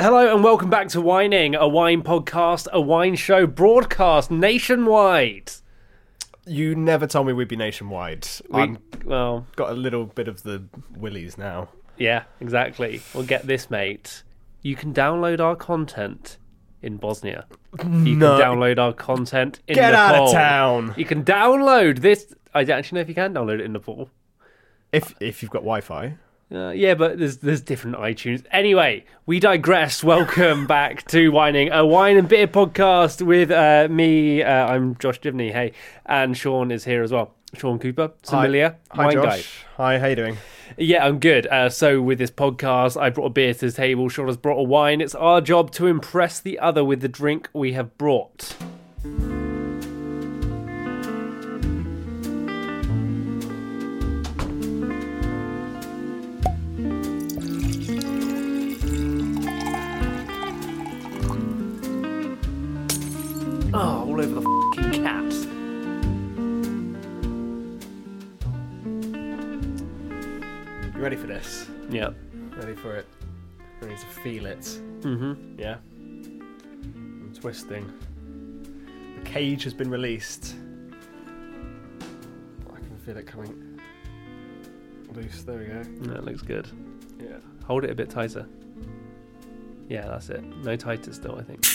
Hello and welcome back to Whining, a wine podcast, a wine show broadcast nationwide. You never told me we'd be nationwide. We, I'm well, got a little bit of the willies now. yeah, exactly. Well, get this, mate. You can download our content in Bosnia. You No. can download our content in Get out of town. You can download this. I don't actually know if you can download it in Nepal. If if you've got Wi-Fi. Uh, yeah, but there's there's different iTunes. Anyway, we digress. Welcome back to Whining, a wine and beer podcast with uh, me. Uh, I'm Josh Divney. Hey, and Sean is here as well. Sean Cooper, familiar Hi, wine Josh. Hi, how you doing? Yeah, I'm good. Uh, so with this podcast, I brought a beer to the table. Sean has brought a wine. It's our job to impress the other with the drink we have brought. Ready for this? Yeah. Ready for it? Ready to feel it? Mm-hmm. Yeah. I'm twisting. The cage has been released. I can feel it coming loose. There we go. That looks good. Yeah. Hold it a bit tighter. Yeah, that's it. No tighter still, I think.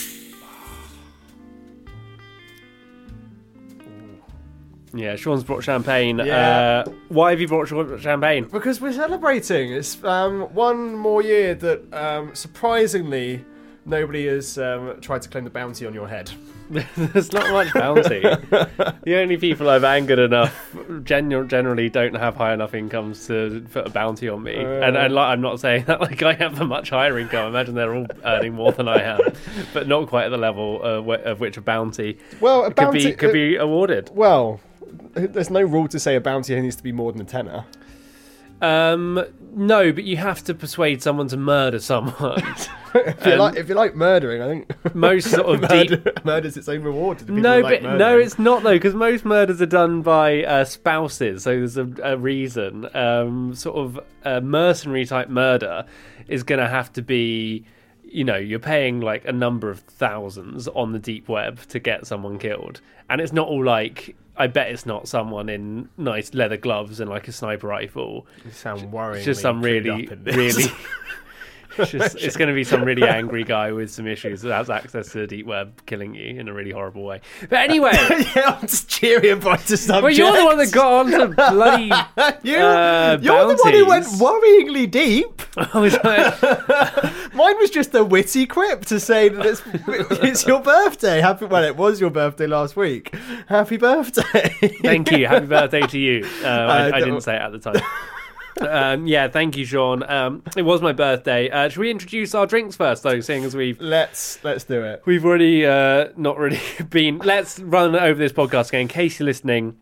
Yeah, Sean's brought champagne. Yeah. Uh, why have you brought champagne? Because we're celebrating. It's um, one more year that um, surprisingly nobody has um, tried to claim the bounty on your head. There's not much bounty. the only people I've angered enough gen- generally don't have high enough incomes to put a bounty on me. and and like, I'm not saying that like I have a much higher income. I imagine they're all earning more than I am, but not quite at the level uh, wh- of which a bounty Well, a could bounty be could be awarded. Well, there's no rule to say a bounty needs to be more than a tenner. Um, no, but you have to persuade someone to murder someone. If you like, if you like murdering, I think Most sort of deep. murder's its own reward to No, who like no, it's not though, because most murders are done by uh, spouses. So there's a, a reason. Um, sort of a mercenary type murder is going to have to be, you know, you're paying like a number of thousands on the deep web to get someone killed, and it's not all like. I bet it's not someone in nice leather gloves and like a sniper rifle. You sound worrying. It's just some really, really. It's, just, it's going to be some really angry guy with some issues that has access to the deep web, killing you in a really horrible way. But anyway, yeah, I'm just cheery and bright to subject. well, you're the one that got on to bloody. You, uh, you're the one who went worryingly deep. I was like, Mine was just a witty quip to say that it's, it's your birthday. Happy, well, it was your birthday last week. Happy birthday. Thank you. Happy birthday to you. Uh, I, I didn't say it at the time. Um, yeah, thank you, Sean. Um, it was my birthday. Uh, should we introduce our drinks first, though, seeing as we've Let's let's do it. We've already uh, not really been. Let's run over this podcast again in case you're listening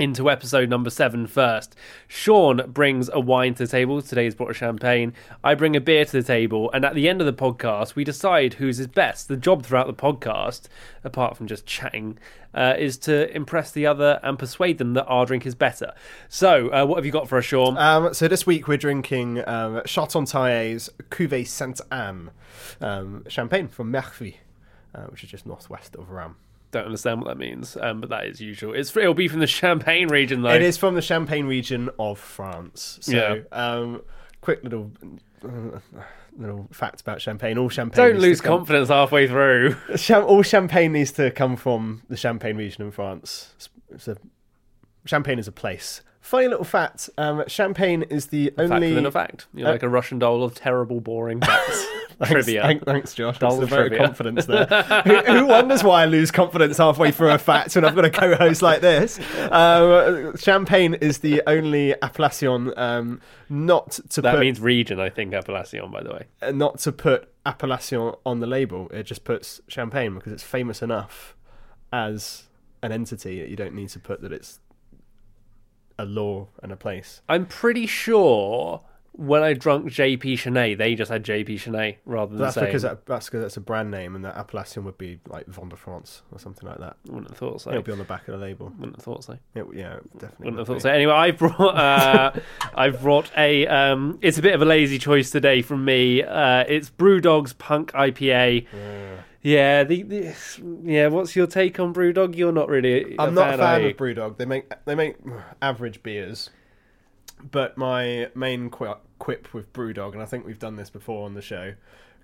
into episode number seven first. Sean brings a wine to the table. Today's brought a champagne. I bring a beer to the table. And at the end of the podcast, we decide whose is best. The job throughout the podcast, apart from just chatting, uh, is to impress the other and persuade them that our drink is better. So, uh, what have you got for us, Sean? Um, so this week we're drinking um, Chartogne-Taillet's Cuvée Sainte Anne um, champagne from Merfy, uh, which is just northwest of Reims. Don't understand what that means, um, but that is usual. It's it'll be from the Champagne region, though. It is from the Champagne region of France. So Yeah. um, quick little uh, little fact about champagne. All champagne. Don't lose come- confidence halfway through. All champagne needs to come from the Champagne region in France. A, champagne is a place. Funny little fact: um, Champagne is the Fact only. within a fact. You're Uh, like a Russian doll of terrible, boring facts. Thanks, Trivia. thank- thanks, Josh. Dull That's a very trivia. confidence there. who, who wonders why I lose confidence halfway through a fact when I've got a co-host like this? Um, Champagne is the only appellation um, not to That put means region, I think, Appellation, by the way. uh, not to put appellation on the label. It just puts champagne because it's famous enough as an entity that you don't need to put that it's a law and a place. I'm pretty sure when I drunk JP Chenet, they just had JP Chenet rather than That's saying. because that, that's because that's a brand name, and that appellation would be like Vin de France or something like that. Wouldn't have thought so. It'll be on the back of the label. Wouldn't have thought so. It, yeah, it definitely. Wouldn't have thought be. so. Anyway, I brought. Uh, I've brought a. Um, it's a bit of a lazy choice today from me. Uh, it's BrewDog's Punk IPA. Yeah, the, the yeah. What's your take on BrewDog? You're not really. I'm not a fan of BrewDog. They make they make average beers, but my main qu- quip with BrewDog, and I think we've done this before on the show,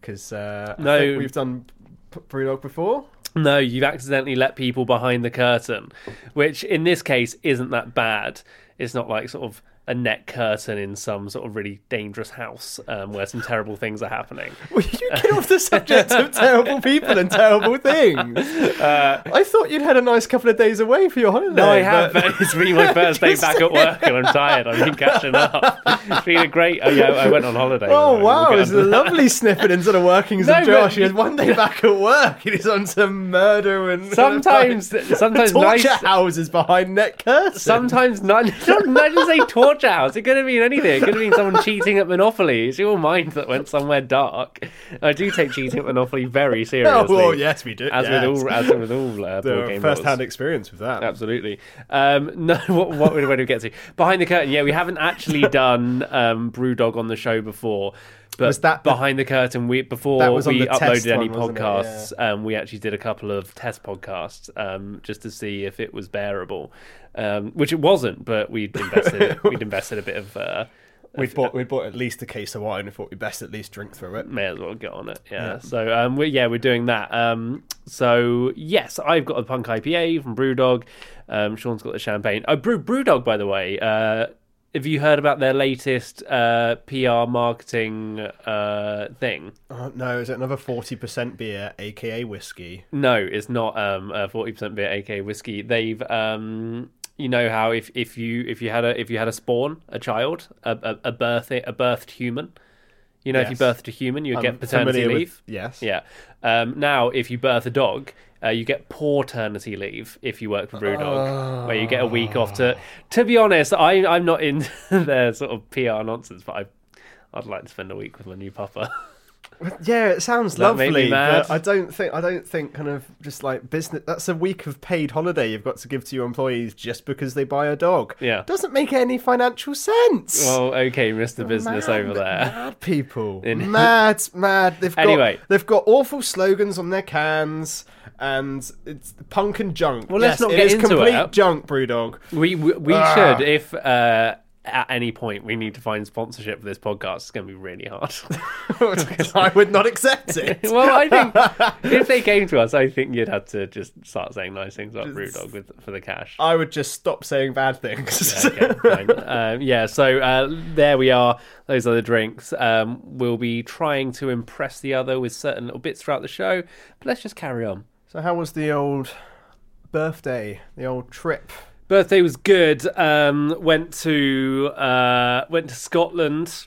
because uh, I No. think we've done BrewDog before. No, you've accidentally let people behind the curtain, which in this case isn't that bad. It's not like sort of a net curtain in some sort of really dangerous house um, where some terrible things are happening. Will you get off the subject of terrible people and terrible things? I thought you'd had a nice couple of days away for your holiday. No, I have, but- but it's been my first day back at work and I'm tired. I've been catching up. It's been a great. Oh, yeah, I went on holiday. Oh wow, We'll it's that. lovely sniffing into the workings No, of but- Josh. He has one day back at work and he's on some murder and Sometimes, sometimes torture nice. houses behind net curtains. Sometimes not. Not, not just say torture house. It could have been anything. It could have been someone cheating at Monopoly. It's your mind that went somewhere dark. I do take cheating at Monopoly very seriously. Oh well, yes, we do. As yes. with all, as with all uh, board game first-hand experience with that. Absolutely. Um, no, what, what where do we get to? Behind the curtain. Yeah, we haven't actually done um, BrewDog on the show before. But Was that behind the curtain? We before we uploaded any one, wasn't it? podcasts, um, we actually did a couple of test podcasts um, just to see if it was bearable, um, which it wasn't. But we'd invested we'd invested a bit of. Uh, We'd bought we'd bought at least a case of wine and thought we'd best at least drink through it. may as well get on it. Yeah. So um, we yeah, we're doing that. Um, so yes, I've got a punk IPA from BrewDog. Um, Sean's got the champagne. Oh, Brew BrewDog, by the way. Uh, have you heard about their latest uh, PR marketing uh, thing? Oh, no, is it another forty percent beer, aka whiskey? No, it's not um, a forty percent beer, aka whiskey. They've um, you know how if, if you if you had a if you had a spawn, a child, a a, a birth a birthed human. You know, if you Yes. birthed a human, you would I'm get paternity familiar with- leave. yes. Yeah. Um, now, if you birth a dog, uh, you get poor paternity leave if you work for BrewDog, where you get a week off to. To be honest, I, I'm not in their sort of PR nonsense, but I, I'd like to spend a week with my new pupper. Yeah, it sounds That lovely, but I don't think I don't think kind of just like business. That's a week of paid holiday you've got to give to your employees just because they buy a dog. Yeah. doesn't make any financial sense. well, okay, Mr. Business Mad- over there. Mad people. In- mad, mad. They've got, Anyway. they've got awful slogans on their cans, and it's punk and junk. Well, let's Yes, not get into complete it. junk, Brewdog. We we, we Ah. should if uh, at any point we need to find sponsorship for this podcast. It's going to be really hard. I would not accept it. well, I think if they came to us, I think you'd have to just start saying nice things about BrewDog with for the cash. I would just stop saying bad things. okay. Um, yeah, so uh, there we are. Those are the drinks. Um, we'll be trying to impress the other with certain little bits throughout the show. But let's just carry on. so, how was the old birthday? The old trip? Birthday was good. Um, went to uh, went to Scotland.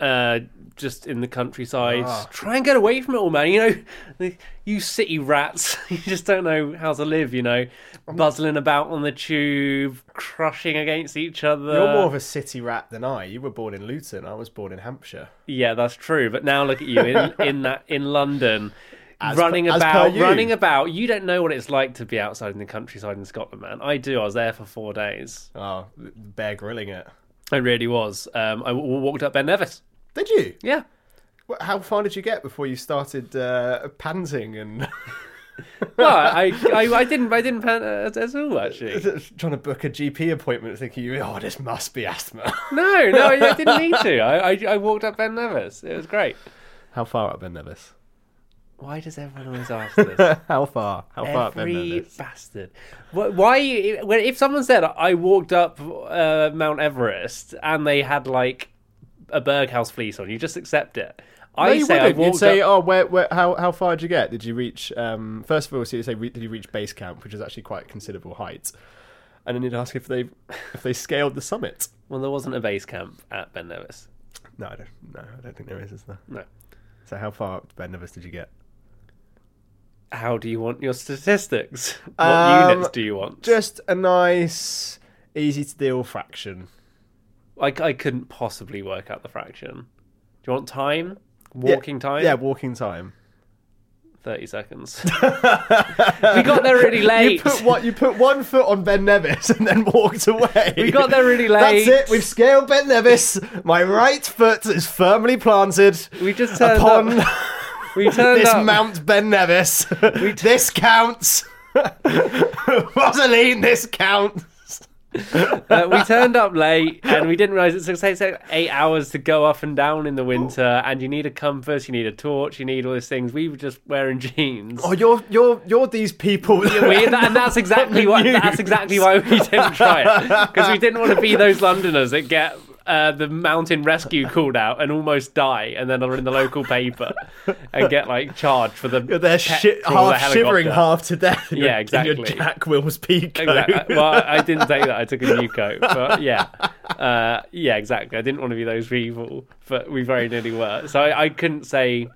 Uh, just in the countryside. Ah. Try and get away from it all, man. You know, the- you city rats. You just don't know how to live. You know, buzzling about on the tube, crushing against each other. You're more of a city rat than I. You were born in Luton. I was born in Hampshire. Yeah, that's true. But now look at you in in that in London, As running per- about, you. running about. You don't know what it's like to be outside in the countryside in Scotland, man. I do. I was there for four days. Oh, bear grilling it. I really was. Um, I w- walked up Ben Nevis. Did you? Yeah. Wh- How far did you get before you started uh, panting and? well, I, I, I didn't, I didn't panic at, at all actually. Trying to book a GP appointment, thinking, oh, this must be asthma. No, no, I didn't need to. I, I, I walked up Ben Nevis. It was great. How far up Ben Nevis? Why does everyone always ask this? How far? How far up Every bastard. Wh- Why? When if someone said I walked up uh, Mount Everest and they had like a Berghaus fleece on, you just accept it. I no, you say I wouldn't. You'd walked say, up. oh, where, where, how, how far did you get? Did you reach? Um, first of all, so you say, re- did you reach base camp, which is actually quite considerable height, and then you'd ask if they if they scaled the summit. Well, there wasn't a base camp at Ben Nevis. No, I don't. No, I don't think there is. Is there? No. So how far up Ben Nevis did you get? How do you want your statistics? What Um, units do you want? Just a nice, easy to deal fraction. I, I couldn't possibly work out the fraction. Do you want time? Walking yeah, time? Yeah, walking time. 30 seconds. we got there really late. You put what? You put one foot on Ben Nevis and then walked away. We got there really late. That's it. We've scaled Ben Nevis. My right foot is firmly planted We just turned upon up. We turned this up. Mount Ben Nevis. this counts. Rosaline, this counts. Uh, we turned up late and we didn't realize it takes like eight hours to go up and down in the winter. And you need a compass, you need a torch, you need all these things. We were just wearing jeans. Oh, you're you're you're these people. We- and that's exactly what. That's exactly why we didn't try it because we didn't want to be those Londoners that get uh, the mountain rescue called out and almost die, and then are in the local paper and get like charged for the They're shi- of the half shivering, half to death. your- Yeah, Your exactly. Jack Wills Peak. Exactly. Well, I didn't take that. I took a new coat. But yeah, uh, yeah, exactly. I didn't want to be those people, but we very nearly were. So I, I couldn't say.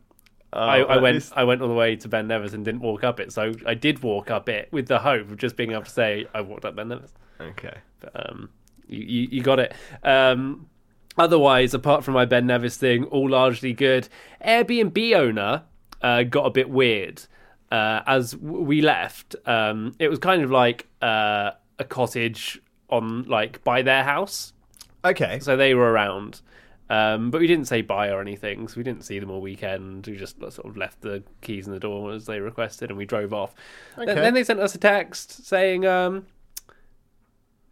I, I Oh, went. least- I went all the way to Ben Nevis and didn't walk up it. So I did walk up it with the hope of just being able to say I walked up Ben Nevis. Okay. But, um, you, you, you got it. Um, otherwise, apart from my Ben Nevis thing, all largely good. Airbnb owner uh, got a bit weird uh, as we left. Um, it was kind of like uh, a cottage on like by their house, Okay. so they were around. Um, but we didn't say bye or anything, so we didn't see them all weekend. We just sort of left the keys in the door as they requested, and we drove off. Okay. Then they sent us a text saying, um,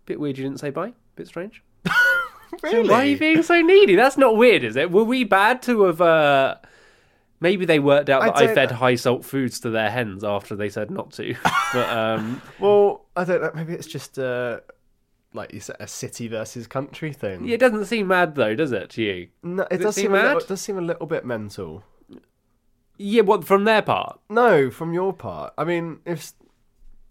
"Bit weird, you didn't say bye. Bit strange. really? Why are you being so needy? That's not weird, is it? Were we bad to have? Uh, maybe they worked out that I say fed high salt foods to their hens after they said not to. but um, Well, I don't know. Maybe it's just uh, like you said, a city versus country thing. it doesn't seem mad though, does it to you? No, it Does it does seem seem a little, mad? it does seem a little bit mental. Yeah, what from their part? No, from your part. I mean, if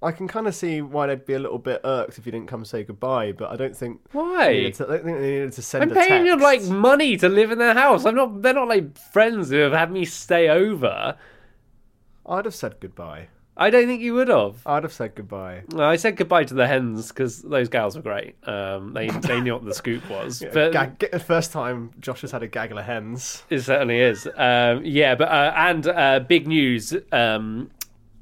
I can kind of see why they'd be a little bit irked if you didn't come say goodbye, but I don't think. Why? to, I don't think they needed to send I'm paying them like money to live in their house. I'm not. They're not like friends who have had me stay over. I'd have said goodbye. I don't think you would have. I'd have said goodbye. I said goodbye to the hens because those gals were great. Um, they they knew what the scoop was. but Gag- the first time Josh has had a gaggle of hens. It certainly is. Um, yeah, but uh, and uh, big news um,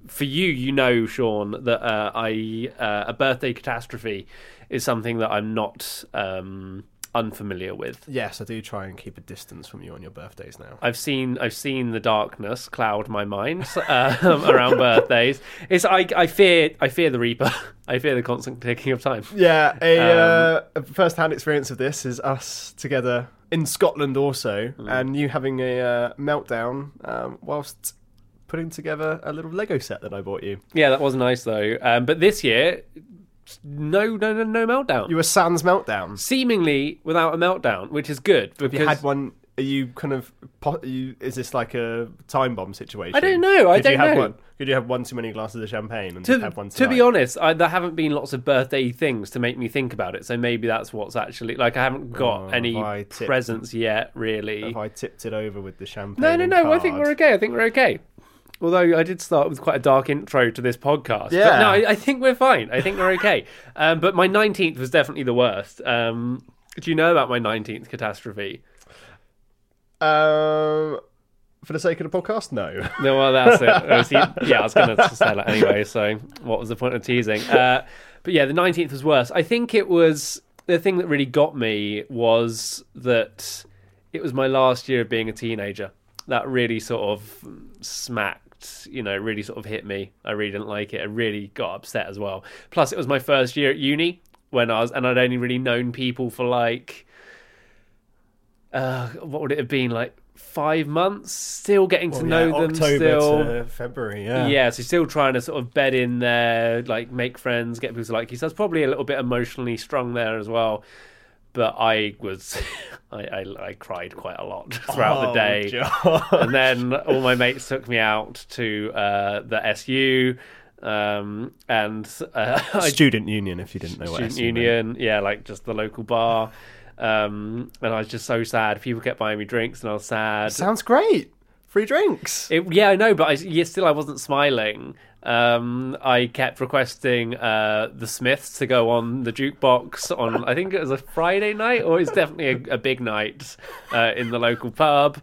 for you. You know, Sean, that uh, I uh, a birthday catastrophe is something that I'm not um, unfamiliar with. Yes, I do try and keep a distance from you on your birthdays now. I've seen I've seen the darkness cloud my mind um, around birthdays. It's I I fear I fear the Reaper. I fear the constant ticking of time. Yeah, a, Um, uh, a first-hand experience of this is us together in Scotland also, Mm. and you having a uh, meltdown um, whilst putting together a little Lego set that I bought you. Yeah, that was nice though. Um, but this year, no no no no meltdown. You were sans meltdown. seemingly without a meltdown, which is good because Have you had one? Are you kind of? Are you, is this like a time bomb situation? I don't know, I Could you don't have know. One, could you have one too many glasses of champagne and to, have one to be honest, I, there haven't been lots of birthday things to make me think about it. So maybe that's what's actually like. I haven't got Oh, any tipped- presents yet, really. Have I tipped it over with the champagne? No, no, no. I think we're okay. I think we're okay. Although I did start with quite a dark intro to this podcast. But Yeah. no, I, I think we're fine. I think we're okay. um, but my 19th was definitely the worst. Um, do you know about my 19th catastrophe? Um, for the sake of the podcast, no. No, well, that's it. See, yeah, I was going to say that anyway. So, what was the point of teasing? Uh, but yeah, the nineteenth was worse. I think it was the thing that really got me was that it was my last year of being a teenager. That really sort of smacked you know, really sort of hit me. I really didn't like it. I really got upset as well. Plus, it was my first year at uni when I was, and I'd only really known people for like, uh, what would it have been like five months? Still getting to Well, know yeah, them. October still, to February. Yeah. yeah, so still trying to sort of bed in there, like make friends, get people to like you. So I was probably a little bit emotionally strong there as well. But I was, I, I, I cried quite a lot throughout the Oh, day. John. and then all my mates took me out to uh, the SU, um, and uh, I Student union, if you didn't know student SU meant. union, yeah, like just the local bar. Um, and I was just so sad. People kept buying me drinks, and I was sad. Sounds great. Free drinks. It, yeah, I know, but I, yeah, still I wasn't smiling. Um, I kept requesting uh, the Smiths to go on the jukebox on. I think it was a Friday night, or it's definitely a, a big night uh, in the local pub.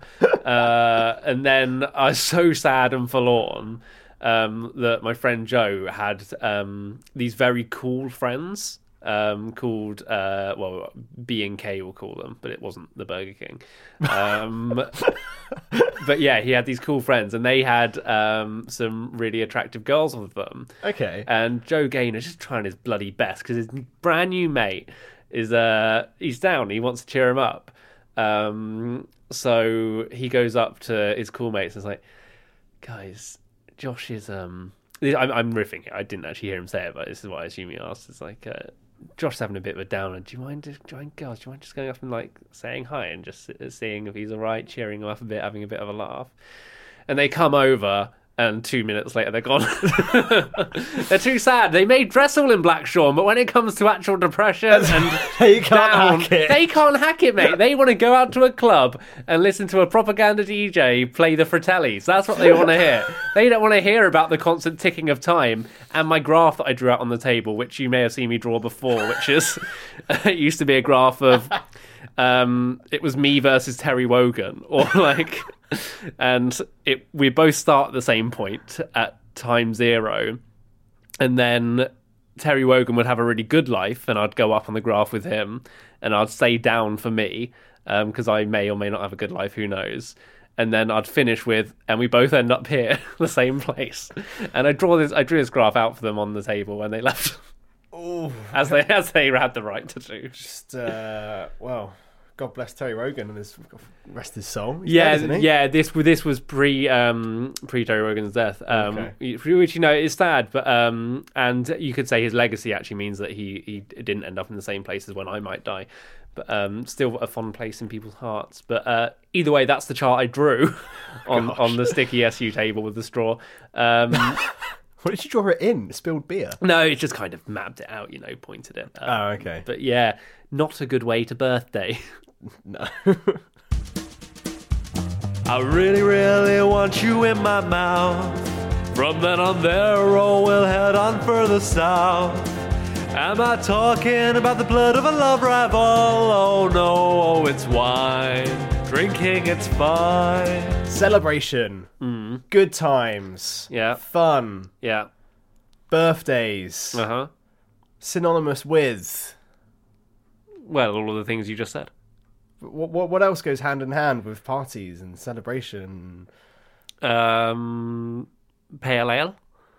Uh, and then I was so sad and forlorn um, that my friend Joe had um, these very cool friends um, called uh, well B and K we'll call them, but it wasn't the Burger King. Um, but yeah, he had these cool friends, and they had um, some really attractive girls with them. Okay. And Joe Gaynor's just trying his bloody best because his brand new mate is uh he's down. He wants to cheer him up. Um, so he goes up to his cool mates and is like, "Guys, Josh is um." I'm, I'm riffing it. I didn't actually hear him say it, but this is what I assume he asked. It's like, uh, Josh's having a bit of a downer. Do you mind, do you mind, girls? Do you mind just going up and like saying hi and just seeing if he's all right, cheering him up a bit, having a bit of a laugh? And they come over, and two minutes later they're gone. they're too sad. They may dress all in black, Sean, but when it comes to actual depression and They can't down, hack it. they can't hack it, mate. They want to go out to a club and listen to a propaganda DJ play the Fratellis. That's what they want to hear. They don't want to hear about the constant ticking of time and my graph that I drew out on the table, which you may have seen me draw before, which is it used to be a graph of um, it was me versus Terry Wogan, or like, and it we both start at the same point at time zero, and then Terry Wogan would have a really good life, and I'd go up on the graph with him, and I'd stay down for me because I may or may not have a good life, who knows. And then I'd finish with, and we both end up here, the same place. And I draw this, I drew this graph out for them on the table when they left, as they as they had the right to do. Just, uh, well, God bless Terry Wogan and his rest his soul. He's yeah, dead, isn't he? yeah. This this was pre um, pre Terry Wogan's death, um, Okay. which you know is sad, but um, and you could say his legacy actually means that he he didn't end up in the same place as when I might die, but um, still a fond place in people's hearts. But uh, either way, that's the chart I drew on on the sticky SU table with the straw. Um, What did you draw it in? Spilled beer. no, it just kind of mapped it out, you know, pointed it. Um, Oh, okay. But yeah, not a good way to birthday. No. I really, really want you in my mouth. From then on there, oh, we'll head on further south. Am I talking about the blood of a love rival? Oh no, oh, it's wine. Drinking, it's fine. Celebration. Good times. Yeah. Fun. Yeah. Birthdays. Uh huh. Synonymous with. Well, all of the things you just said. What, what, what else goes hand in hand with parties and celebration? Um, pale ale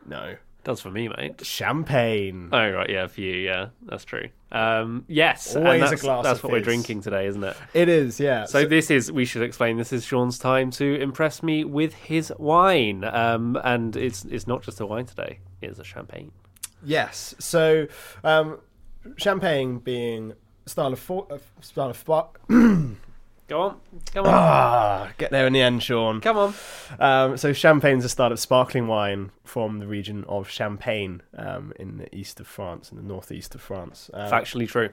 No. Does for me, mate. Champagne. Oh right, yeah, for you, yeah, that's true. Um, yes, and Always a glass that's what we're drinking today, isn't it? It is, yeah. So this is we should explain this is Sean's time to impress me with his wine. Um and it's it's not just a wine today, it's a champagne. Yes. So, um, champagne being style of for, uh, style of. Go on. Come on. ah, get there in the end, Sean. Come on. Um, so champagne's a style of sparkling wine from the region of Champagne um, in the east of France, in the northeast of France. Um, Factually true.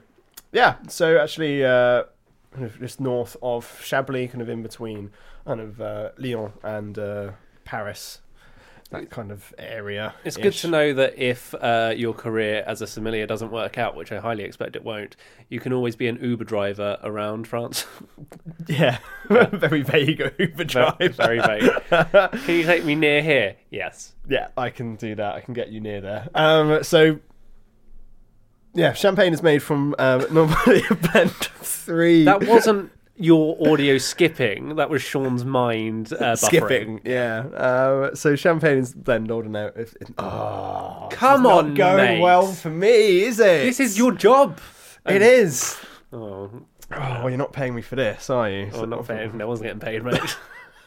Yeah. So actually, uh, kind of just north of Chablis, kind of in between, kind of uh, Lyon and uh, Paris, that kind of area. It's good to know that if uh, your career as a sommelier doesn't work out, which I highly expect it won't, you can always be an Uber driver around France. Yeah, very vague Uber driver. Very vague. Can you take me near here? Yes. Yeah, I can do that. I can get you near there. Um, so, yeah, champagne is made from um, normally a blend of three. That wasn't your audio skipping. That was Sean's mind uh, buffering. Skipping, yeah. Uh, so champagne is blend order now. If, if, oh, Come on, going mate. well for me, is it? This is your job. It is. Oh, Oh, well, you're not paying me for this, are you? oh not fair. No one's getting paid, mate.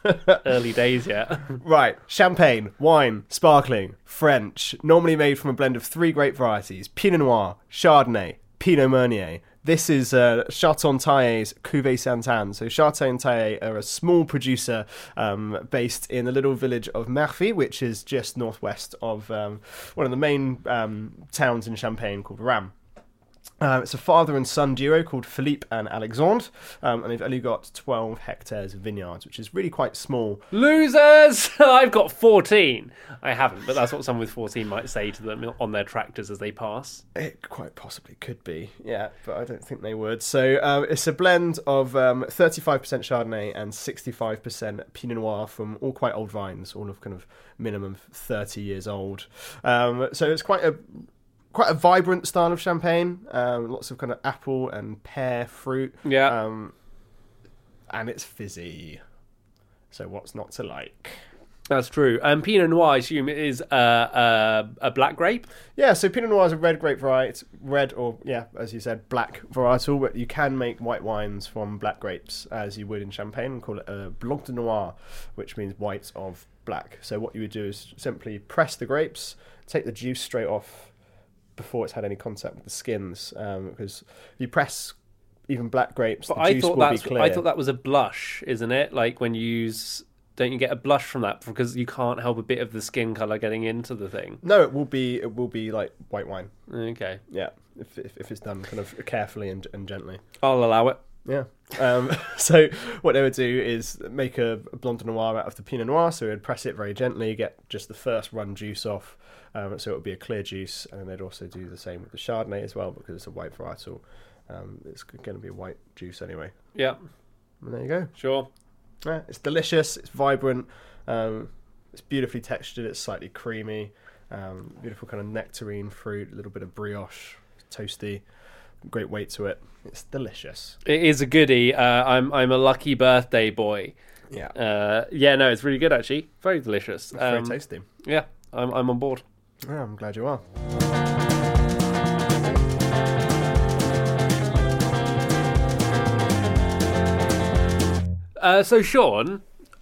Early days yet. Right, champagne, wine, sparkling, French, normally made from a blend of three grape varieties: Pinot Noir, Chardonnay, Pinot Meunier. This is uh, Chartogne-Taillet's Cuvée Sainte-Anne. So Chateau Taillet are a small producer um, based in the little village of Merfy, which is just northwest of um, one of the main um, towns in Champagne called Reims. Um, it's a father and son duo called Philippe and Alexandre, um, and they've only got 12 hectares of vineyards, which is really quite small. Losers! I've got 14. I haven't, but that's what someone with 14 might say to them on their tractors as they pass. It quite possibly could be, yeah, but I don't think they would. So um, it's a blend of um, 35% Chardonnay and 65% Pinot Noir from all quite old vines, all of kind of minimum 30 years old. Um, so it's quite a quite a vibrant style of champagne. Um, lots of kind of apple and pear fruit. Yeah. Um, and it's fizzy. So what's not to like? That's true. Um, Pinot Noir, I assume, is uh, uh, a black grape. Yeah, so Pinot Noir is a red grape variety. It's red or, yeah, as you said, black varietal, but you can make white wines from black grapes as you would in Champagne and call it a Blanc de Noir, which means white of black. So what you would do is simply press the grapes, take the juice straight off before it's had any contact with the skins, um, because if you press even black grapes, But the I juice thought will be that's clear. I thought that was a blush, isn't it? Like when you use, don't you get a blush from that because you can't help a bit of the skin color getting into the thing? No, it will be it will be like white wine. Okay, Yeah, if if, if it's done kind of carefully and, and gently. I'll allow it. Yeah. Um, so what they would do is make a, a Blanc Noir out of the Pinot Noir. So they'd press it very gently, get just the first run juice off. Um, so it would be a clear juice, and then they'd also do the same with the Chardonnay as well because it's a white varietal. Um, it's going to be a white juice anyway. Yeah, And there you go. sure. Yeah, it's delicious. It's vibrant. Um, it's beautifully textured. It's slightly creamy. Um, beautiful kind of nectarine fruit. A little bit of brioche, toasty. Great weight to it. It's delicious. It is a goodie. Uh, I'm I'm a lucky birthday boy. Yeah. Uh, yeah, no, it's really good actually. Very delicious. very Um, tasty. yeah, I'm I'm on board. Yeah, I'm glad you are. Uh, so Sean,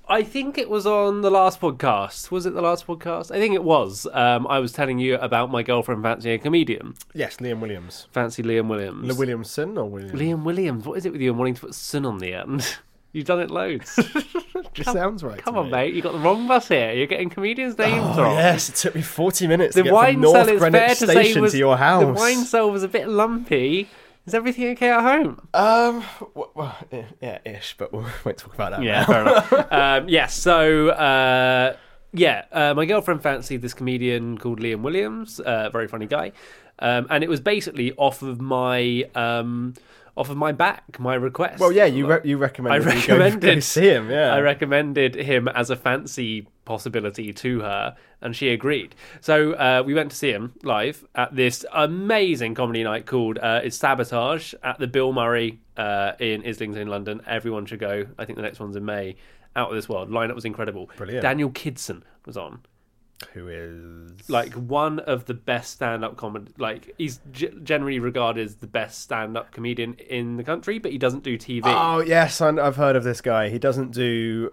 I think it was on the last podcast. Was it the last podcast? I think it was. Um, I was telling you about my girlfriend fancying a comedian. Yes, Liam Williams. Fancy Liam Williams. Le Williamson or Williams? Liam Williams. What is it with you and wanting to put "son" on the end? You've done it loads. Just sounds right. Come to on, me. mate. You got the wrong bus here. You're getting comedians' names Oh, wrong. yes, it took me 40 minutes The to get wine from North cell, it's Greenwich fair to say, Station was to your house. the wine cell was a bit lumpy. Is everything okay at home? Um, w- well, yeah, yeah, ish, but we won't talk about that. Yeah, now. fair enough. um, yeah, so uh, yeah, uh, my girlfriend fancied this comedian called Liam Williams, uh, very funny guy, um, and it was basically off of my um, off of my back, my request. Well, yeah, you re- you recommended I recommended go see him. Yeah, I recommended him as a fancy possibility to her, and she agreed. So uh, we went to see him live at this amazing comedy night called uh, "It's Sabotage" at the Bill Murray uh, in Islington, London. Everyone should go. I think the next one's in May. Out of this world. Lineup was incredible. Brilliant. Daniel Kidson was on Who is like one of the best stand-up comedy like he's g- generally regarded as the best stand-up comedian in the country but he doesn't do tv Oh yes, I- I've heard of this guy. He doesn't do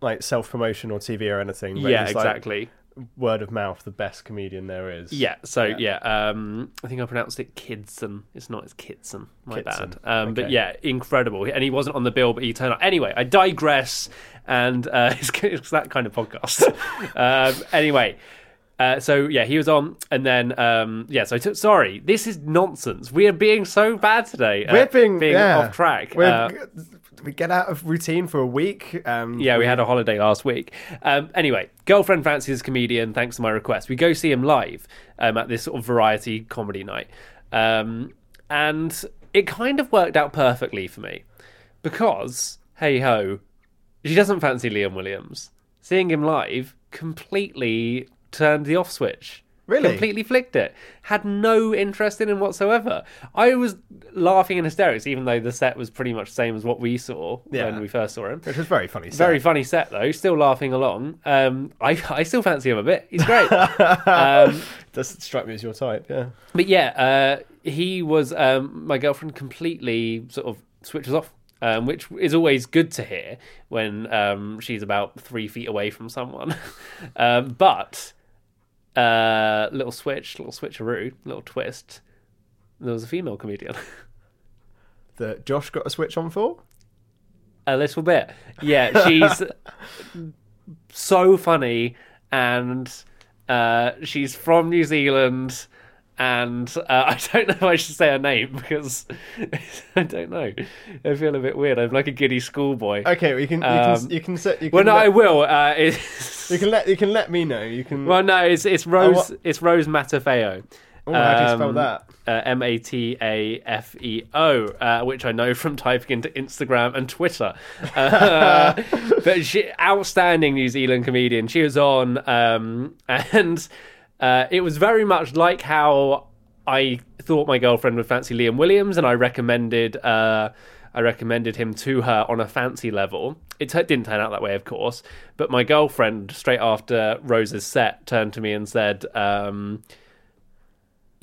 like self promotion or TV or anything. But yeah he's, like, exactly word of mouth, the best comedian there is. Yeah, so yeah, um, I think I pronounced it Kidson. It's not, it's Kitson. My Kitson, bad. Um, But yeah, incredible. And he wasn't on the bill, but he turned up. Anyway, I digress, and uh, it's, it's that kind of podcast. um, anyway. Uh, so yeah, he was on, and then um, yeah. So took, sorry, this is nonsense. We are being so bad today. We're being, yeah. off track. Uh, we get out of routine for a week. Um, yeah, we had a holiday last week. Um, anyway, girlfriend fancies comedian. Thanks to my request, we go see him live um, at this sort of variety comedy night, um, and it kind of worked out perfectly for me because hey ho, she doesn't fancy Liam Williams. Seeing him live completely turned the off switch. Really? Completely flicked it. Had no interest in him whatsoever. I was laughing in hysterics, even though the set was pretty much the same as what we saw Yeah. when we first saw him. Which was very funny. set. Very funny set though. Still laughing along. Um, I I still fancy him a bit. He's great. um, Doesn't strike me as your type. Yeah. but yeah, uh, he was um, my girlfriend. Completely sort of switches off, um, which is always good to hear when um, she's about three feet away from someone. um, but uh, little switch, little switcheroo, little twist. There was a female comedian. That Josh got a switch on for. a little bit. Yeah, she's so funny, and uh, she's from New Zealand. And uh, I don't know if I should say her name because I don't know. I feel a bit weird. I'm like a giddy schoolboy. Okay, well, you can you Um, can you can set you can well, no, let, I will. Uh, you can let you can let me know. You can. well, no, it's it's Rose. what- It's Rose Matafeo. oh, how do you spell um, that? uh, M A T A F E O, uh, which I know from typing into Instagram and Twitter. Uh, but she, outstanding New Zealand comedian. She was on, um, and uh, it was very much like how I thought my girlfriend would fancy Liam Williams, and I recommended. Uh, I recommended him to her on a fancy level. It t- didn't turn out that way, of course. But my girlfriend, straight after Rose's set, turned to me and said, um,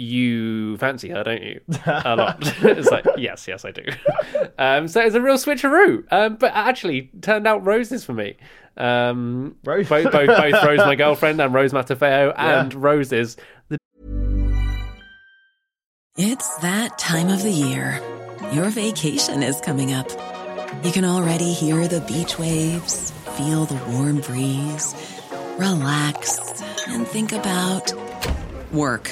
you fancy her, don't you? A lot. it's like, yes, yes, I do. Um, so it's a real switcheroo. Um, but actually, turned out roses for me. Um, Rose? both, both, both Rose, my girlfriend, and Rose Matafeo, and roses. The It's that time of the year. Your vacation is coming up. You can already hear the beach waves, feel the warm breeze, relax, and think about work.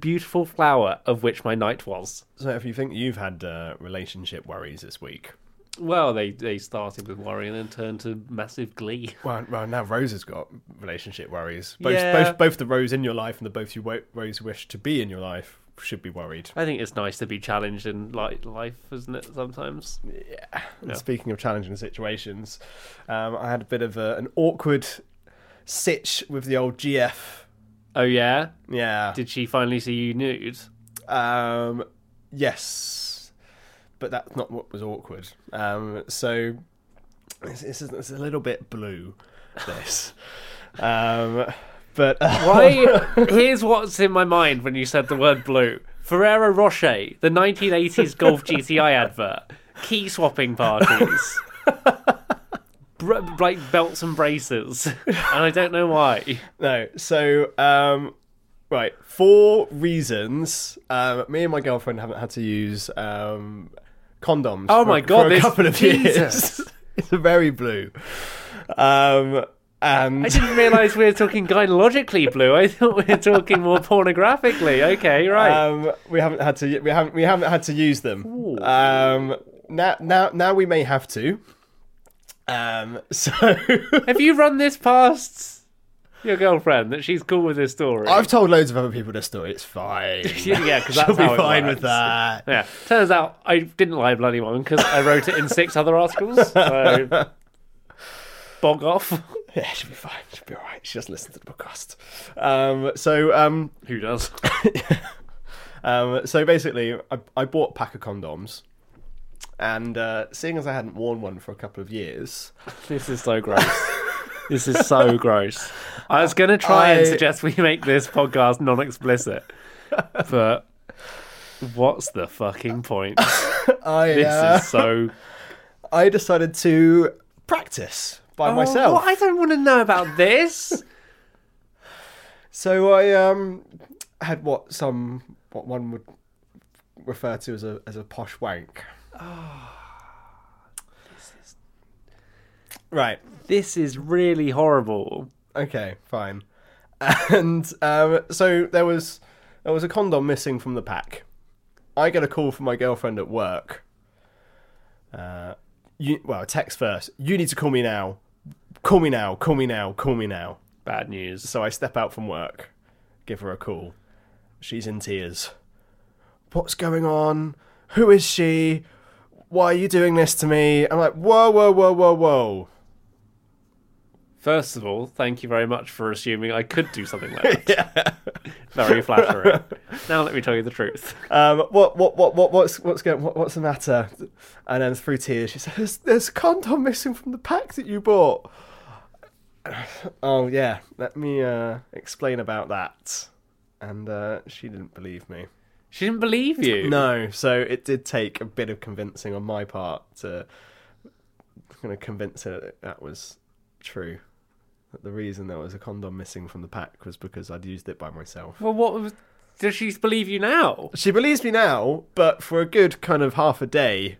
Beautiful flower of which my night was. So, if you think you've had uh, relationship worries this week, Well, they, they started with worry and then turned to massive glee. well, well now Rose has got relationship worries. Both, Yeah. both, both the Rose in your life and the both you wo- Rose wish to be in your life should be worried. I think it's nice to be challenged in li- life, isn't it? Sometimes. And Speaking of challenging situations, um, I had a bit of a, an awkward sitch with the old GF. Oh yeah. Yeah. Did she finally see you nude? Um, yes, but that's not what was awkward. Um, so it's, it's, it's a little bit blue. This, um, but Why? Here's what's in my mind when you said the word blue. Ferrero Rocher, the 1980s Golf GTI advert, key swapping parties, Br- like belts and braces, and I don't know why. no. So um, right, four reasons. Um, me and my girlfriend haven't had to use um, condoms. Oh for- my God, for a couple of Jesus. years. it's very blue. Um, and I didn't realise we were talking gynecologically blue. I thought we were talking more pornographically. Okay, right. Um, we haven't had to. We haven't. We haven't had to use them. Um, now, now, now we may have to. Um, so Have you run this past your girlfriend that she's cool with this story? I've told loads of other people this story. It's fine. yeah, because that's She'll be how it fine works. with that. Yeah. Turns out I didn't lie bloody one because I wrote it in six other articles. So bog off. Yeah, she'll be fine. She'll be all right. She doesn't listen to the podcast. Um, so, um, Who does? um, so basically, I, I bought a pack of condoms, and uh, seeing as I hadn't worn one for a couple of years, this is so gross. this is so gross. I was going to try and suggest we make this podcast non-explicit, but what's the fucking point? I This uh, is so. I decided to practice by myself. Oh, I don't want to know about this. So I um had what some what one would refer to as a as a posh wank. Right. This is really horrible. Okay. Fine. And um, so there was there was a condom missing from the pack. I get a call from my girlfriend at work. Uh, you well, text first. You need to call me now. Call me now. Call me now. Call me now. Bad news. So I step out from work, give her a call. She's in tears. What's going on? Who is she? Why are you doing this to me? I'm like, whoa, whoa, whoa, whoa, whoa. First of all, thank you very much for assuming I could do something like that. Very flattering. now let me tell you the truth. Um, what, what, what, what, what's, what's going, what, what's the matter? And then through tears, she says, "There's, there's a condom missing from the pack that you bought." Oh yeah, let me uh, explain about that. And uh, she didn't believe me. She didn't believe you. No, so it did take a bit of convincing on my part to kind of convince her that that was true. That the reason there was a condom missing from the pack was because I'd used it by myself. Well, what was? Does she believe you now? She believes me now, but for a good kind of half a day,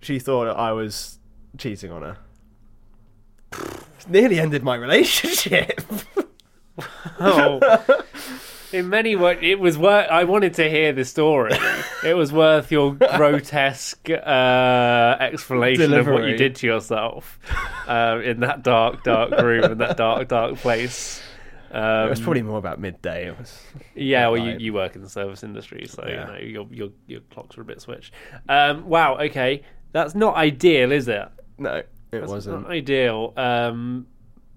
she thought I was cheating on her. It's nearly ended my relationship. Oh. In many words, it was worth. I wanted to hear the story. It was worth your grotesque uh, explanation of what you did to yourself um, in that dark, dark room in that dark, dark place. Um, it was probably more about midday. It was Yeah, well, you, you work in the service industry, so Yeah. you know your your your clocks are a bit switched. Um, wow, okay, that's not ideal, is it? no, it That's wasn't. not ideal. Um,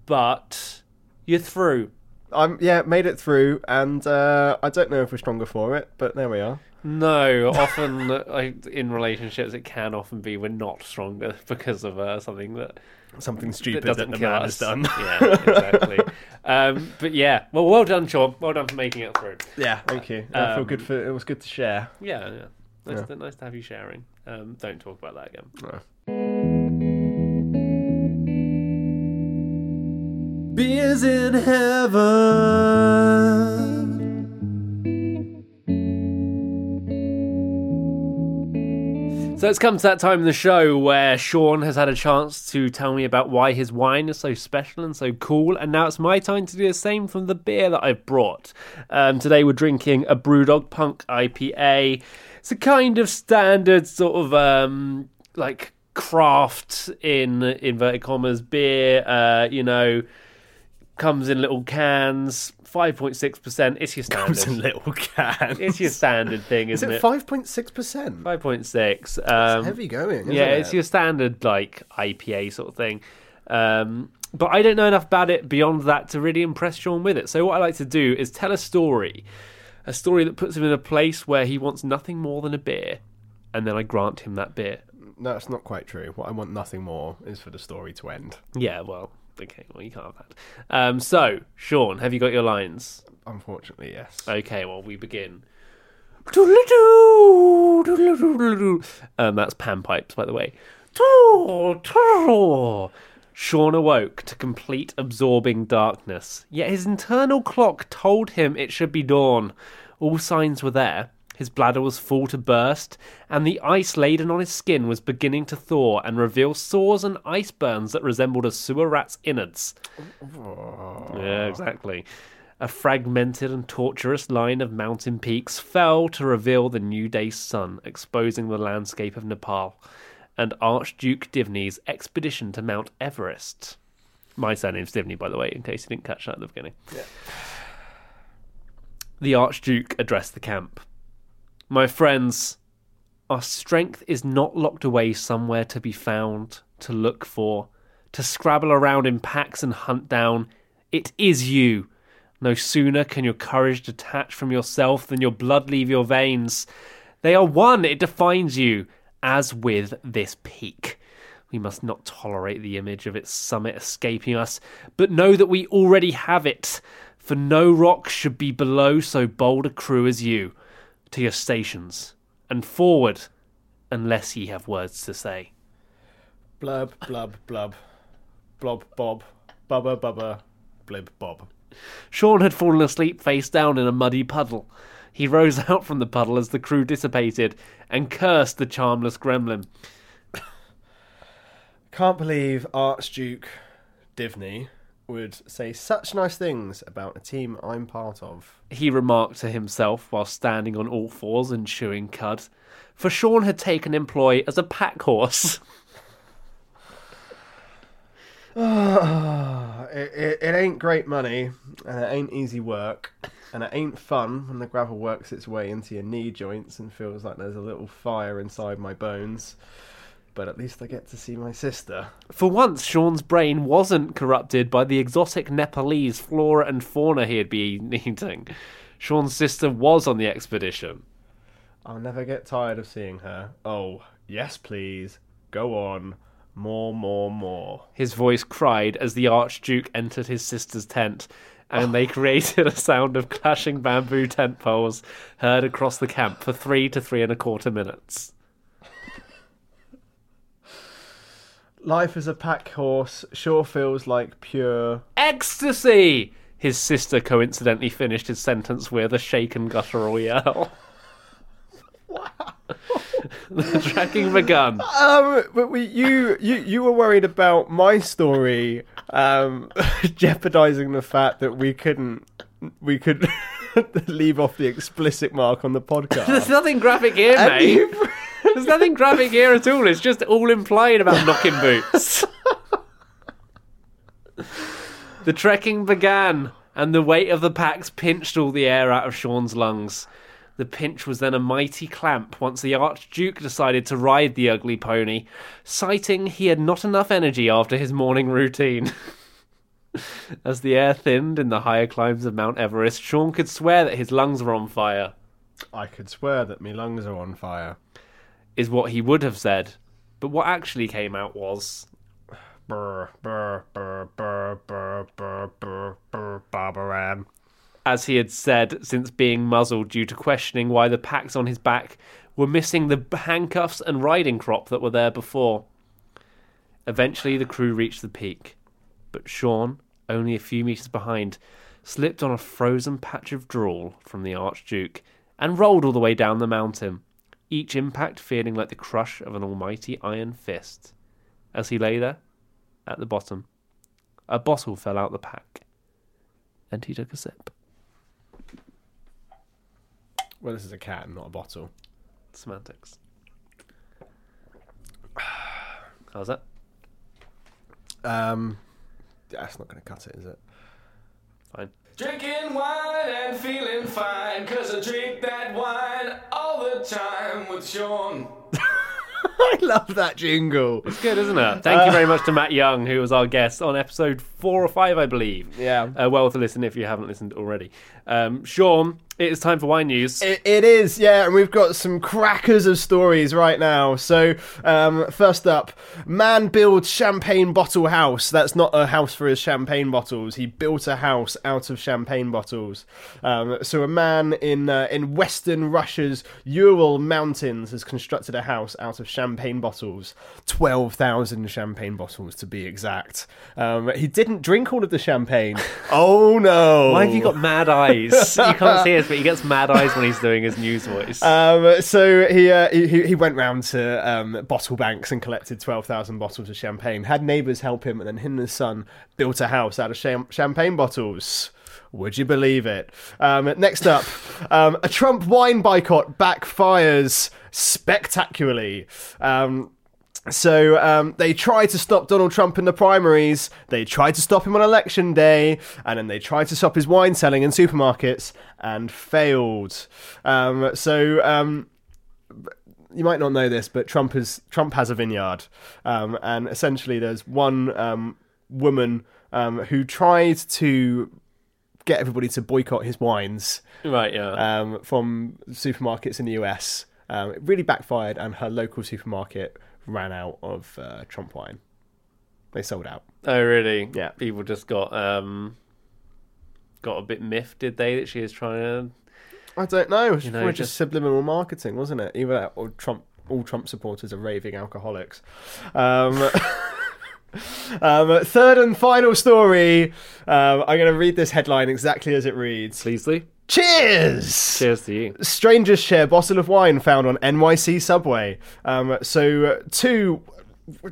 but you're through. I'm yeah, made it through, and uh, I don't know if we're stronger for it, but there we are. No, often like, in relationships, it can often be we're not stronger because of uh, something that Something stupid that, doesn't the man us. has done. Yeah, exactly. um, but yeah, well, well done, Sean. Well done for making it through. yeah, thank you. I feel Um, good for it was good to share. Yeah, yeah. Nice, Yeah. To, nice to have you sharing. Um, don't talk about that again. Beers in heaven. So it's come to that time in the show where Sean has had a chance to tell me about why his wine is so special and so cool, and now it's my time to do the same from the beer that I've brought. Um, today we're drinking a Brewdog Punk IPA. It's a kind of standard sort of um, like craft in inverted commas beer. Uh, you know, comes in little cans, five point six percent. It's your standard. Comes in little cans. It's your standard thing, Is isn't it it? five point six percent? Five point six. Um, Heavy going. Isn't yeah, it? it's your standard like IPA sort of thing. Um, but I don't know enough about it beyond that to really impress Sean with it. So what I like to do is tell a story, a story that puts him in a place where he wants nothing more than a beer, and then I grant him that beer. No, that's not quite true. What I want nothing more is for the story to end. Yeah, well, okay, well you can't have that. Um, so Sean, have you got your lines? Unfortunately, yes. Okay, well we begin. Um, that's panpipes, by the way. Sean awoke to complete absorbing darkness, yet his internal clock told him it should be dawn. All signs were there. His bladder was full to burst, and the ice laden on his skin was beginning to thaw and reveal sores and ice burns that resembled a sewer rat's innards. Yeah, exactly. A fragmented and tortuous line of mountain peaks fell to reveal the new day's sun, exposing the landscape of Nepal and Archduke Divney's expedition to Mount Everest. My surname's Divney, by the way, in case you didn't catch that at the beginning. Yeah. The Archduke addressed the camp. My friends, our strength is not locked away somewhere to be found, to look for, to scrabble around in packs and hunt down. It is you. No sooner can your courage detach from yourself than your blood leave your veins. They are one, it defines you, as with this peak. We must not tolerate the image of its summit escaping us, but know that we already have it. For no rock should be below so bold a crew as you. To your stations, and forward, unless ye have words to say. Blub, blub, blub. Blob, bob. Bubba, bubba. Blib, bob. Sean had fallen asleep face down in a muddy puddle. He rose out from the puddle as the crew dissipated and cursed the charmless gremlin. Can't believe Archduke Divney would say such nice things about a team I'm part of. He remarked to himself while standing on all fours and chewing cud. For Sean had taken employ as a pack horse. it, it, it ain't great money, and it ain't easy work, and it ain't fun when the gravel works its way into your knee joints and feels like there's a little fire inside my bones. But at least I get to see my sister. For once, Sean's brain wasn't corrupted by the exotic Nepalese flora and fauna he had been eating. Sean's sister was on the expedition. I'll never get tired of seeing her. Oh, yes, please. Go on. More, more, more. His voice cried as the Archduke entered his sister's tent, and they created a sound of clashing bamboo tent poles heard across the camp for three to three and a quarter minutes. Life as a pack horse sure feels like pure. Ecstasy! His sister coincidentally finished his sentence with a shaken guttural yell. the tracking begun. Um, but we, you, you, you were worried about my story, um, jeopardizing the fact that we couldn't, we could leave off the explicit mark on the podcast. There's nothing graphic here, And mate. you- There's nothing graphic here at all. It's just all implying about knocking boots. the trekking began, and the weight of the packs pinched all the air out of Sean's lungs. The pinch was then a mighty clamp once the Archduke decided to ride the ugly pony, citing he had not enough energy after his morning routine. As the air thinned in the higher climbs of Mount Everest, Sean could swear that his lungs were on fire. I could swear that my lungs are on fire. Is what he would have said. But what actually came out was as he had said since being muzzled due to questioning why the packs on his back were missing the handcuffs and riding crop that were there before. Eventually, the crew reached the peak, but Sean, only a few metres behind, slipped on a frozen patch of drool from the Archduke and rolled all the way down the mountain, each impact feeling like the crush of an almighty iron fist. As he lay there, at the bottom, a bottle fell out the pack, and he took a sip. Well, this is a can, not a bottle. Semantics. How's that? Um, that's not going to cut it, is it? Fine. Drinking wine and feeling fine, cause I drink that wine all the time with Sean. I love that jingle. It's good, isn't it? Thank you very much to Matt Young, who was our guest on episode four or five, I believe. Yeah. Uh, well to listen if you haven't listened already. Um, Sean, it is time for wine news. It, it is, yeah, and we've got some crackers of stories right now. So, um, first up, man builds champagne bottle house. That's not a house for his champagne bottles. He built a house out of champagne bottles. Um, so, a man in uh, in Western Russia's Ural Mountains has constructed a house out of champagne bottles. Twelve thousand champagne bottles, to be exact. Um, he didn't drink all of the champagne. oh no! Why have you got mad eyes? you can't see us, but he gets mad eyes when he's doing his news voice. Um, so he, uh, he he went round to um, bottle banks and collected twelve thousand bottles of champagne. Had neighbours help him, and then him and his son built a house out of cham- champagne bottles. Would you believe it? Um, next up, um, a Trump wine boycott backfires spectacularly. Um, so um, they tried to stop Donald Trump in the primaries. They tried to stop him on election day, and then they tried to stop his wine selling in supermarkets and failed. Um, so um, you might not know this, but Trump is Trump has a vineyard, um, and essentially there's one um, woman um, who tried to get everybody to boycott his wines Right, yeah. um, from supermarkets in the US. Um, it really backfired, and her local supermarket ran out of uh, Trump wine. They sold out. oh, really? Yeah. People just got um got a bit miffed, did they? That she was trying to. I don't know. It was You know, probably just, just- subliminal marketing, wasn't it? Even though all Trump, all Trump supporters are raving alcoholics. Um, um, third and final story. Um, I'm going to read this headline exactly as it reads. Please, Lee. Cheers! Cheers to you. Strangers share bottle of wine found on NYC subway. Um, so uh, two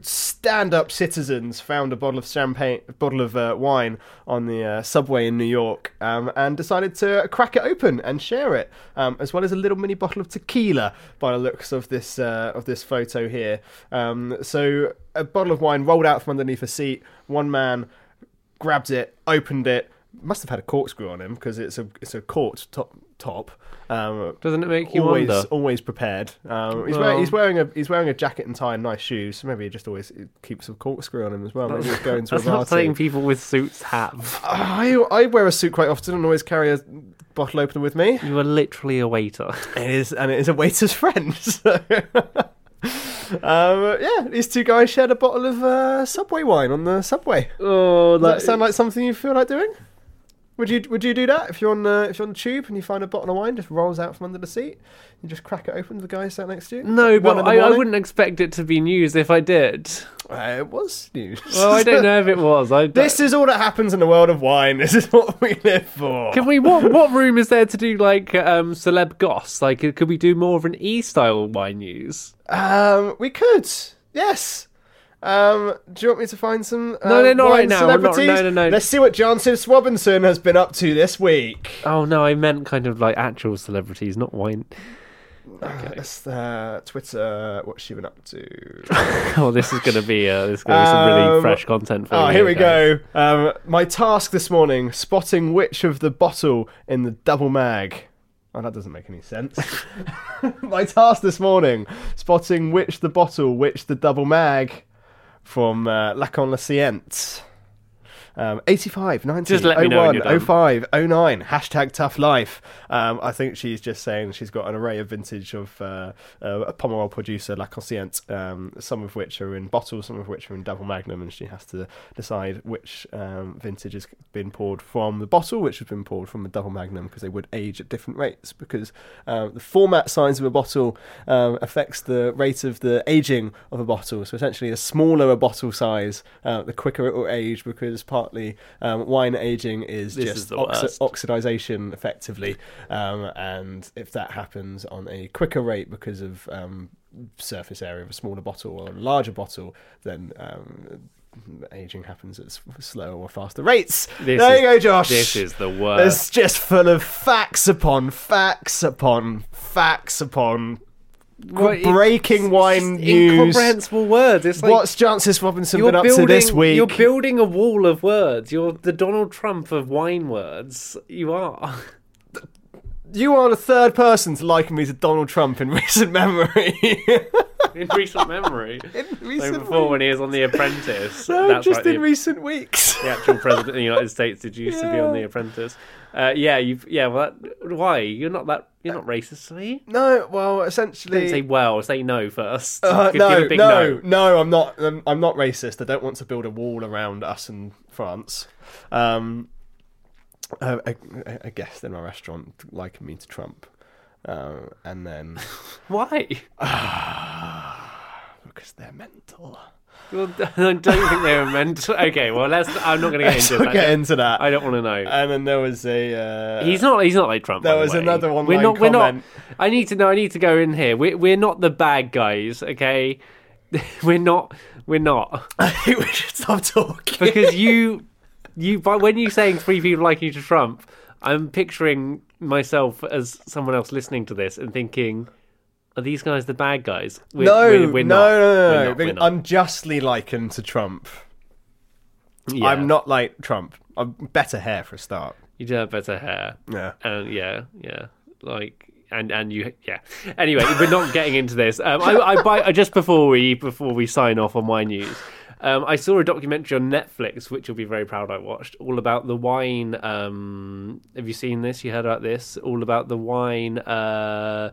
stand-up citizens found a bottle of champagne, a bottle of uh, wine on the uh, subway in New York, um, and decided to crack it open and share it, um, as well as a little mini bottle of tequila. By the looks of this uh, of this photo here, um, so a bottle of wine rolled out from underneath a seat. One man grabbed it, opened it. Must have had a corkscrew on him because it's a it's a corked top top. Um, Doesn't it make you always wonder? always prepared. Um, he's, Well- wearing, he's wearing a he's wearing a jacket and tie and nice shoes. So maybe he just always keeps a corkscrew on him as well. Maybe he's going to a That's not something people with suits have. I I wear a suit quite often and always carry a bottle opener with me. You are literally a waiter. It is, and it is a waiter's friend. So. um, yeah, these two guys shared a bottle of uh, Subway wine on the subway. Oh, Does that sound like something you feel like doing? Would you Would you do that if you're on uh, if you're on the tube and you find a bottle of wine just rolls out from under the seat? You just crack it open to the guy sat next to you. No, but I, I wouldn't expect it to be news if I did. Uh, it was news. Well, I don't know if it was. I this is all that happens in the world of wine. This is what we live for. Can we? What what room is there to do like um celeb goss? Like, could we do more of an e style wine news? Um, we could. Yes. Um, do you want me to find some? Uh, No, no, not right now. Not- no, no, no. Let's see what John Jansen Swabinson has been up to this week. Oh no, I meant kind of like actual celebrities, not wine. That's uh, Twitter. What's she been up to? Oh, this is gonna be uh, this is gonna be some really Um, fresh content for Oh, you here we guys. go. Um, my task this morning: spotting which of the bottle in the double mag. Oh, that doesn't make any sense. my task this morning: spotting which the bottle, which the double mag from uh, La Conseillante. Um, 85, 90, Just let me know when 01, you're done. 05, 09, hashtag tough life. Um, I think she's just saying she's got an array of vintage of uh, uh, a Pomerol producer, La Conseillante, um, some of which are in bottles, some of which are in double magnum, and she has to decide which um, vintage has been poured from the bottle, which has been poured from the double magnum, because they would age at different rates, because uh, the format size of a bottle um, affects the rate of the aging of a bottle. So essentially, the smaller a bottle size, uh, the quicker it will age, because partly um, wine aging is This just is oxi- oxidization effectively, um, and if that happens on a quicker rate because of um, surface area of a smaller bottle or a larger bottle, then um, aging happens at slower or faster rates. This there is- you go, Josh. This is the worst. It's just full of facts upon facts upon facts upon Well, it- breaking wine news. Incomprehensible words. It's like What's Jancis Robinson you're been up building. to this week? You're building a wall of words. You're the Donald Trump of wine words. You are. you are the third person to liken me to Donald Trump in recent memory. in recent memory. in So recent before, when he was on The Apprentice, No, that's just right, in the, recent weeks. the actual president of the United States did used to be on The Apprentice. Uh, yeah, you. Yeah, well, that, why? You're not that. You're not racist, are you? No, well, Don't essentially, say well. Say no first. Uh, Give- give no, a big no, no, I'm not. I'm, I'm not racist. I don't want to build a wall around us and France. Um, a, a, a guest in my restaurant likened me to Trump, uh, and then Why? because they're mental. Well, I don't think they were meant. To. Okay, well, let's. I'm not going to get into that. get into that. I don't want to know. And then there was a. Uh, He's not. He's not like Trump. there the was way. another online We're not. We're not. I need to know. I need to go in here. We're we're not the bad guys. Okay, we're not. We're not I think we should stop talking. because you you. But when you're saying three people like you to Trump, I'm picturing myself as someone else listening to this and thinking. Are these guys the bad guys? We're, no, we're, we're no, not. no, no, no, not, being unjustly likened to Trump. Yeah. I'm not like Trump. I'm better hair for a start. You do have better hair. Yeah. And yeah, yeah. Like and and you yeah. Anyway, we're not getting into this. Um, I, I buy just before we before we sign off on my news. Um, I saw a documentary on Netflix, which you'll be very proud I watched, all about the wine. Um, have you seen this? You heard about this? All about the wine. Uh,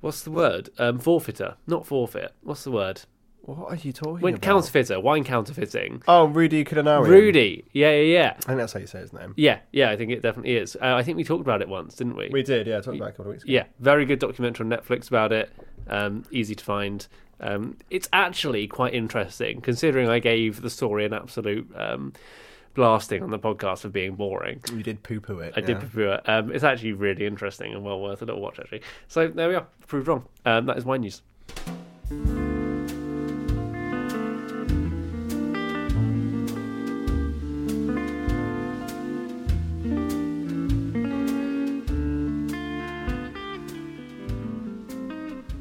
what's the word? Um, forfeiter, not forfeit. What's the word? What are you talking Wine about? counterfeiter, wine counterfeiting. Oh, Rudy Kulinari. Rudy, yeah, yeah, yeah, I think that's how you say his name. yeah, yeah. I think it definitely is. Uh, I think we talked about it once, didn't we? We did, yeah. I talked about it a couple of weeks ago. Yeah, very good documentary on Netflix about it. Um, easy to find. Um, it's actually quite interesting, considering I gave the story an absolute um, blasting on the podcast for being boring. You did poo poo it. I did poo poo it. Um, it's actually really interesting and well worth a little watch, actually. So there we are, proved wrong. Um, that is my news.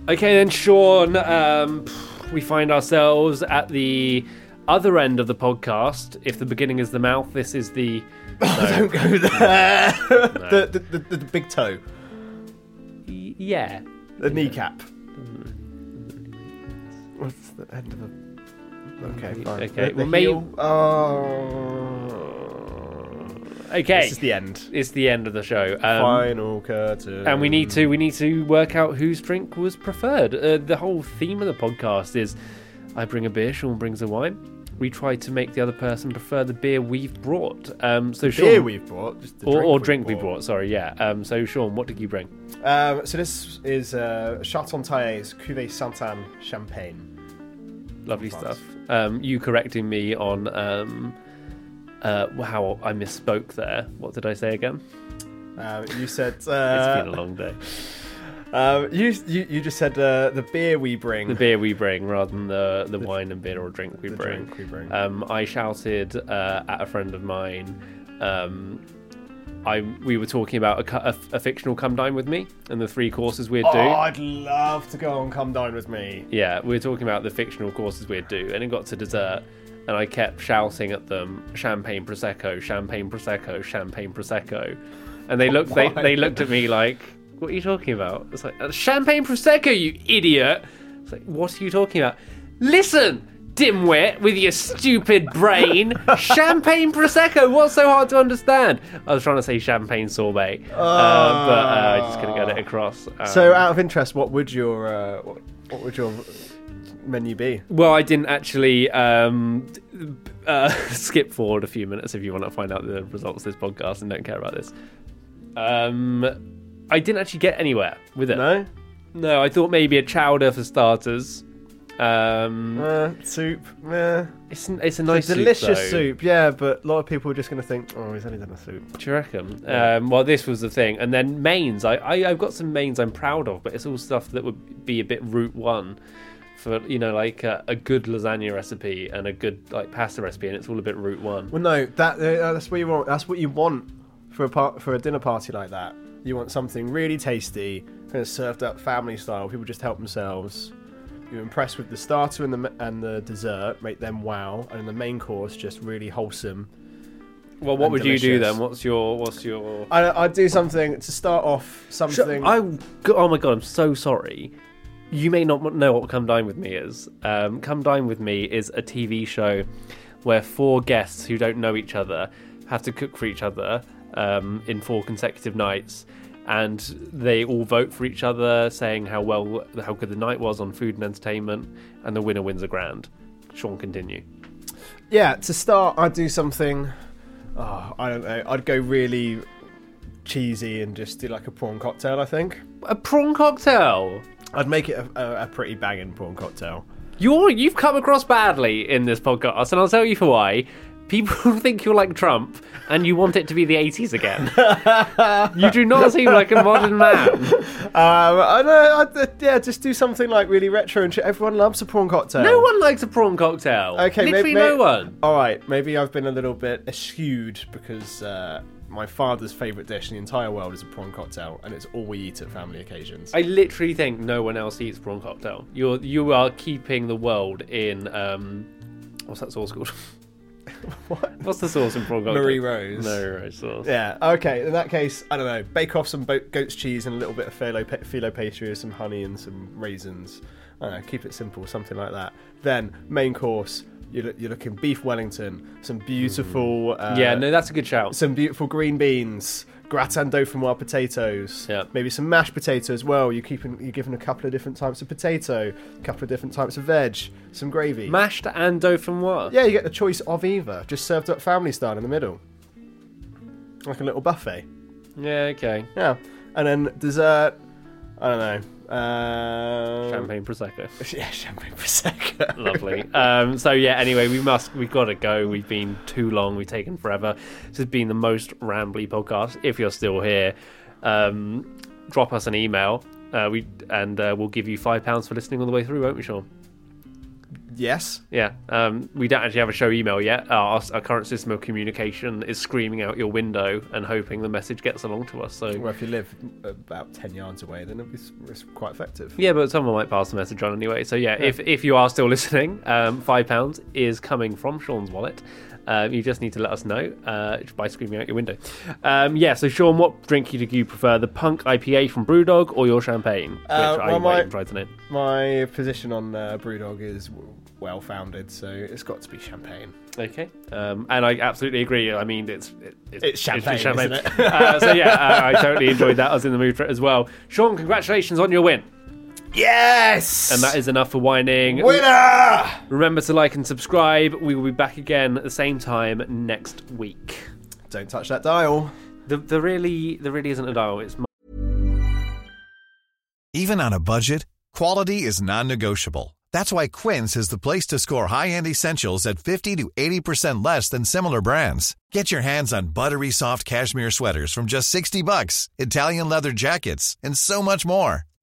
Okay, then, Sean, um, we find ourselves at the other end of the podcast. If the beginning is the mouth, this is the. Don't go there. the, the, the, the, the big toe. Y- yeah. The kneecap. What's the end of the. Okay, fine. Okay, the well, maybe- Oh. Okay. This is the end. It's the end of the show. Um, Final curtain. and we need to we need to work out whose drink was preferred. Uh, the whole theme of the podcast is I bring a beer, Sean brings a wine. We try to make the other person prefer the beer we've brought. Um, so Sean, beer we've brought, or, drink or we've drink we brought. brought. Sorry, yeah. Um, so Sean, what did you bring? Um, so this is uh, Chartogne-Taillet's Cuvée Sainte-Anne Champagne. Lovely stuff. Um, you correcting me on um, uh, how I misspoke there. What did I say again? Um, you said it's been a long day. um, you, you you just said uh, the beer we bring. The beer we bring rather than the, the wine and beer or drink we The bring. drink we bring. Um, I shouted uh, at a friend of mine. Um, I we were talking about a, a, a fictional come dine with me and the three courses we'd do. Oh, I'd love to go and come dine with me. Yeah, we were talking about the fictional courses we'd do, and it got to dessert, and I kept shouting at them, "Champagne prosecco, champagne prosecco, champagne prosecco," and they looked they, they looked at me like, "What are you talking about?" It's like "Uh, champagne prosecco, you idiot! It's like, what are you talking about? Listen. Dimwit with your stupid brain. champagne prosecco. What's so hard to understand? I was trying to say champagne sorbet, uh, but uh, I just couldn't get it across. Um, So, out of interest, what would your uh, what, what would your menu be? Well, I didn't actually um, uh, skip forward a few minutes if you want to find out the results of this podcast and don't care about this. Um, I didn't actually get anywhere with it. No, No, I thought maybe a chowder for starters. Um, uh, soup. Eh. it's it's a nice It's a delicious soup, soup, though. yeah, but a lot of people are just going to think, oh, he's only done a soup. Do you reckon? Um, well, this was the thing, and then mains. I, I I've got some mains I'm proud of, but it's all stuff that would be a bit route one for you know like a, a good lasagna recipe and a good like pasta recipe, and it's all a bit route one. Well, no, that uh, that's what you want. That's what you want for a par- for a dinner party like that. You want something really tasty, kind of served up family style. People just help themselves. You're impressed with the starter and the and the dessert, make them wow, and in the main course just really wholesome. Well, what would you do then? What's your what's your? I, I'd do something to start off. Something. I oh my god, I'm so sorry. You may not know what Come Dine with Me is. Um, Come Dine with Me is a TV show where four guests who don't know each other have to cook for each other um, in four consecutive nights, and they all vote for each other, saying how well how good the night was on food and entertainment, and the winner wins a grand. Sean, continue. Yeah, to start, I'd do something. Oh, I don't know. I'd go really cheesy and just do like a prawn cocktail. I think A prawn cocktail. I'd make it a, a, a pretty banging prawn cocktail. You're you've come across badly in this podcast, and I'll tell you for why. People think you're like Trump, and you want it to be the 80s again. you do not seem like a modern man. Um, I know. I'd, yeah, just do something like really retro and shit. Everyone loves a prawn cocktail. No one likes a prawn cocktail. Okay, literally maybe, no one. All right, maybe I've been a little bit eschewed because uh, my father's favourite dish in the entire world is a prawn cocktail, and it's all we eat at family occasions. I literally think no one else eats prawn cocktail. You're you are keeping the world in um, what's that sauce called? What's the sauce in prawn cocktail? Marie Rose. Marie Rose sauce. Yeah. Okay. In that case, I don't know. Bake off some bo- goat's cheese and a little bit of phyllo pastry with some honey and some raisins. I don't know. Keep it simple, something like that. Then main course. You're, you're looking beef Wellington, some beautiful. Uh, yeah, no, that's a good shout. some beautiful green beans, gratin dauphinoise potatoes, Yeah. maybe some mashed potato as well. You're keeping you're given a couple of different types of potato, a couple of different types of veg, some gravy. Mashed and dauphinoise. yeah, you get the choice of either, just served up family style in the middle, like a little buffet. Yeah, okay. Yeah, and then dessert. I don't know. Uh, Champagne prosecco. Yeah, champagne prosecco. Lovely. Um, so yeah. Anyway, we must. We've got to go. We've been too long. We've taken forever. This has been the most rambly podcast. If you're still here, um, drop us an email. Uh, we and uh, we'll give you five pounds for listening all the way through, won't we, Sean? Yes. Yeah. Um, we don't actually have a show email yet. Our, our current system of communication is screaming out your window and hoping the message gets along to us. So Well, if you live about ten yards away, then it'll be, it's quite effective. Yeah, but someone might pass the message on anyway. So yeah, if if you are still listening, um, five pounds is coming from Sean's wallet. Um, you just need to let us know uh, by screaming out your window. Um, yeah. So Sean, what drink do you prefer, the Punk IPA from BrewDog or your champagne, which Uh, I well, might my- even try to? My position on uh, Brewdog is well founded, so it's got to be champagne. Okay. Um, and I absolutely agree. I mean, it's it, It's champagne, just isn't it? uh, so yeah, I totally enjoyed that. I was in the mood for it as well. Sean, congratulations on your win. Yes! And that is enough for whining. winner. Remember to like and subscribe. We will be back again at the same time next week. Don't touch that dial. The, the really, there really isn't a dial. It's Even on a budget, quality is non-negotiable. That's why Quince is the place to score high-end essentials at 50 to 80% less than similar brands. Get your hands on buttery soft cashmere sweaters from just 60 bucks, Italian leather jackets, and so much more.